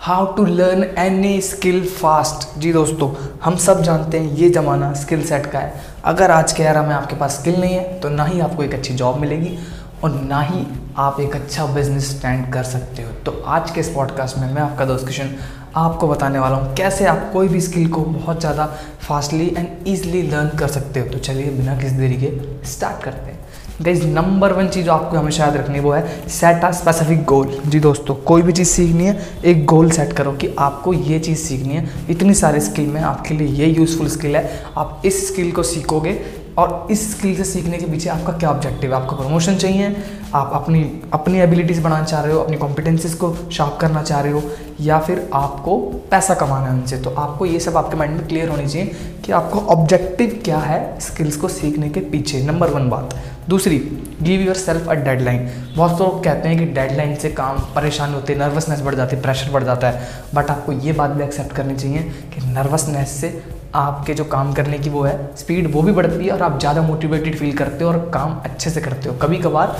How to learn any skill fast जी दोस्तों, हम सब जानते हैं ये ज़माना स्किल सेट का है। अगर आज के एरा में आपके पास स्किल नहीं है तो ना ही आपको एक अच्छी जॉब मिलेगी और ना ही आप एक अच्छा बिज़नेस स्टैंड कर सकते हो। तो आज के इस पॉडकास्ट में मैं आपका दोस्त किशन आपको बताने वाला हूँ कैसे आप कोई भी स्किल को बहुत ज़्यादा फास्टली एंड ईजिली लर्न कर सकते हो। तो चलिए बिना किसी देरी के स्टार्ट करते हैं। गाइज़ नंबर वन चीज़ आपको हमेशा याद रखनी है, वो है सेट आ स्पेसिफिक गोल जी दोस्तों, कोई भी चीज़ सीखनी है, एक गोल सेट करो कि आपको ये चीज़ सीखनी है। इतनी सारी स्किल में आपके लिए ये यूज़फुल स्किल है। आप इस स्किल को सीखोगे और इस स्किल से सीखने के पीछे आपका क्या ऑब्जेक्टिव है? आपको प्रमोशन चाहिए? आप अपनी अपनी एबिलिटीज़ बढ़ाना चाह रहे हो? अपनी कॉम्पिटेंसीज को शार्प करना चाह रहे हो? या फिर आपको पैसा कमाना है उनसे? तो आपको ये सब आपके माइंड में क्लियर होनी चाहिए कि आपको ऑब्जेक्टिव क्या है स्किल्स को सीखने के पीछे। नंबर वन बात। दूसरी give yourself a deadline बहुत लोग कहते हैं कि डेडलाइन से काम परेशान होते नर्वसनेस बढ़ जाती है प्रेशर बढ़ जाता है। बट आपको ये बात भी एक्सेप्ट करनी चाहिए कि नर्वसनेस से आपके जो काम करने की वो है स्पीड वो भी बढ़ती है और आप ज़्यादा मोटिवेटेड फील करते हो और काम अच्छे से करते हो। कभी कभार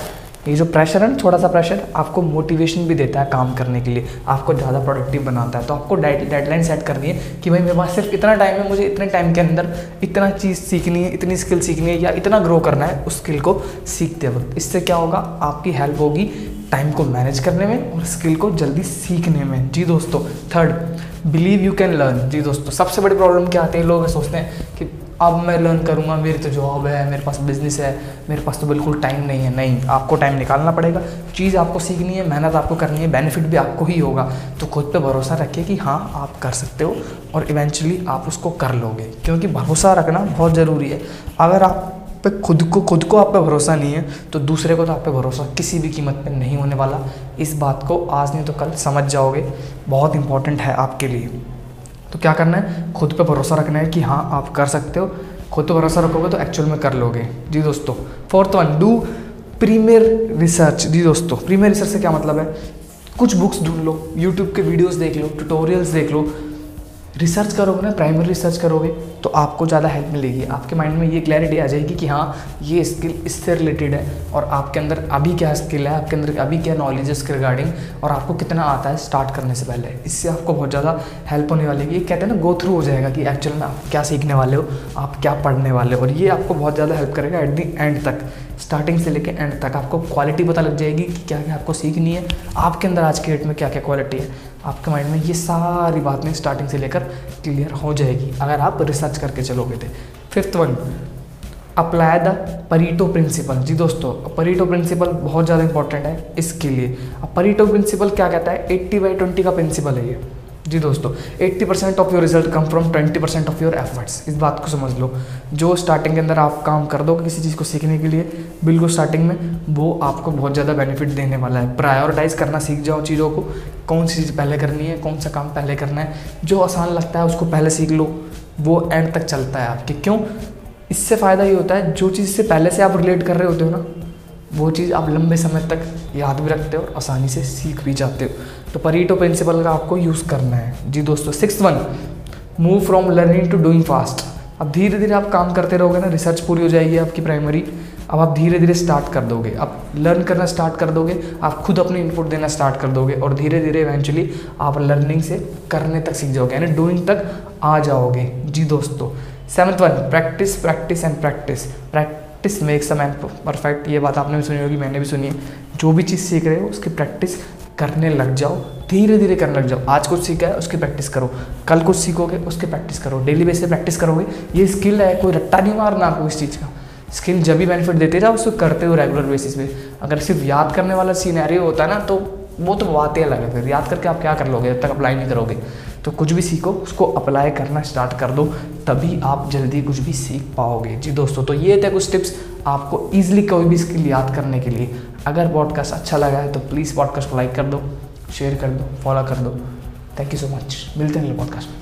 ये जो प्रेशर है ना थोड़ा सा प्रेशर आपको मोटिवेशन भी देता है काम करने के लिए, आपको ज़्यादा प्रोडक्टिव बनाता है। तो आपको डेडलाइन सेट करनी है कि भाई मेरे पास सिर्फ़ इतना टाइम है, मुझे इतने टाइम के अंदर इतना चीज़ सीखनी है, इतनी स्किल सीखनी है या इतना ग्रो करना है, उस स्किल को सीखते वक्त। इससे क्या होगा, आपकी हेल्प होगी टाइम को मैनेज करने में और स्किल को जल्दी सीखने में। जी दोस्तों third believe you can learn जी दोस्तों, सबसे बड़ी प्रॉब्लम क्या आती है? लोग सोचते हैं कि अब मैं लर्न करूँगा, मेरी तो जॉब है, मेरे पास बिज़नेस है, मेरे पास तो बिल्कुल टाइम नहीं है। नहीं, आपको टाइम निकालना पड़ेगा। चीज़ आपको सीखनी है, मेहनत आपको करनी है बेनिफिट भी आपको ही होगा। तो खुद पे भरोसा रखिए कि हाँ आप कर सकते हो और इवेंचुअली आप उसको कर लोगे। क्योंकि भरोसा रखना बहुत ज़रूरी है। अगर आप पे खुद को खुद को आप पे भरोसा नहीं है तो दूसरे को तो आप पे भरोसा किसी भी कीमत पे नहीं होने वाला। इस बात को आज नहीं तो कल समझ जाओगे। बहुत इंपॉर्टेंट है आपके लिए। तो क्या करना है? खुद पे भरोसा रखना है कि हाँ आप कर सकते हो। खुद पर भरोसा रखोगे तो एक्चुअल में कर लोगे। जी दोस्तों fourth one do premier research जी दोस्तों प्रीमियर रिसर्च से क्या मतलब है? कुछ बुक्स ढूंढ लो यूट्यूब के वीडियोस देख लो ट्यूटोरियल्स देख लो। रिसर्च करोगे ना प्राइमरी रिसर्च करोगे तो आपको ज़्यादा हेल्प मिलेगी। आपके माइंड में ये क्लैरिटी आ जाएगी कि हाँ ये स्किल इससे रिलेटेड है और आपके अंदर अभी क्या स्किल है, आपके अंदर अभी क्या नॉलेज है इसके रिगार्डिंग और आपको कितना आता है स्टार्ट करने से पहले। इससे आपको बहुत ज़्यादा हेल्प होने वाली है ये कहते हैं ना गो थ्रू हो जाएगा कि एक्चुअल में आप क्या सीखने वाले हो, आप क्या पढ़ने वाले हो और ये आपको बहुत ज़्यादा हेल्प करेगा एट दी एंड तक। स्टार्टिंग से लेकर एंड तक आपको क्वालिटी पता लग जाएगी कि क्या क्या आपको सीखनी है, आपके अंदर आज के डेट में क्या क्या क्वालिटी है। आपके माइंड में ये सारी बातें स्टार्टिंग से लेकर क्लियर हो जाएगी, अगर आप रिसर्च करके चलोगे थे fifth one apply the Pareto principle जी दोस्तों परीटो प्रिंसिपल बहुत ज़्यादा इंपॉर्टेंट है इसके लिए। अब परीटो प्रिंसिपल क्या कहता है? एट्टी बाई ट्वेंटी का प्रिंसिपल है ये। जी दोस्तों 80 percent of your result come from 20 percent of your efforts इस बात को समझ लो। जो स्टार्टिंग के अंदर आप काम कर दो किसी चीज़ को सीखने के लिए, बिल्कुल स्टार्टिंग में वो आपको बहुत ज़्यादा बेनिफिट देने वाला है। प्रायोरिटाइज करना सीख जाओ चीज़ों को। कौन सी चीज़ पहले करनी है, कौन सा काम पहले करना है, जो आसान लगता है उसको पहले सीख लो। वो एंड तक चलता है आपके। क्यों? इससे फ़ायदा ये होता है, जो चीज़ से पहले से आप रिलेट कर रहे होते हो ना वो चीज़ आप लंबे समय तक याद भी रखते हो और आसानी से सीख भी जाते हो। तो परीटो प्रिंसिपल का आपको यूज़ करना है। जी दोस्तों six one move from learning to doing fast अब धीरे धीरे आप काम करते रहोगे ना रिसर्च पूरी हो जाएगी आपकी प्राइमरी अब आप धीरे धीरे स्टार्ट कर दोगे। अब लर्न करना स्टार्ट कर दोगे, आप खुद अपनी इनपुट देना स्टार्ट कर दोगे और धीरे धीरे इवेंचुअली आप लर्निंग से करने तक सीख जाओगे, यानी डूइंग तक आ जाओगे। जी दोस्तों seventh one practice practice and practice practice makes a man perfect ये बात आपने भी सुनी होगी, मैंने भी सुनी है। जो भी चीज़ सीख रहे हो, उसकी प्रैक्टिस करने लग जाओ धीरे धीरे करने लग जाओ। आज कुछ सीखा है, उसकी प्रैक्टिस करो। कल कुछ सीखोगे, उसकी प्रैक्टिस करो। डेली बेस पे प्रैक्टिस करोगे। ये स्किल है, कोई रट्टा नहीं मारना आपको इस चीज़ का। स्किल जब भी बेनिफिट देते जाओ, उसको करते हो रेगुलर बेसिस पे। अगर सिर्फ़ याद करने वाला सीनैरियो होता है ना तो वो तो बातें अलग है फिर। याद करके आप क्या कर लोगे, जब तक अप्लाई नहीं करोगे। तो कुछ भी सीखो, उसको अप्लाई करना स्टार्ट कर दो, तभी आप जल्दी कुछ भी सीख पाओगे। जी दोस्तों तो ये थे कुछ टिप्स आपको ईजिली कोई भी स्किल याद करने के लिए। अगर पॉडकास्ट अच्छा लगा है तो प्लीज़ पॉडकास्ट को लाइक कर दो शेयर कर दो फॉलो कर दो। थैंक यू सो मच मिलते हैं पॉडकास्ट में।